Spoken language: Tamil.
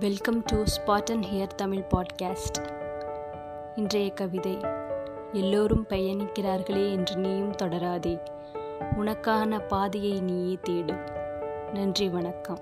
Welcome to spot and hear Tamil podcast இன்றைய கவிதை எல்லோரும் பயணிக்கிறார்களே என்று நீயும் தொடராதே. உனக்கான பாதையை நீயே தேடு. நன்றி வணக்கம்.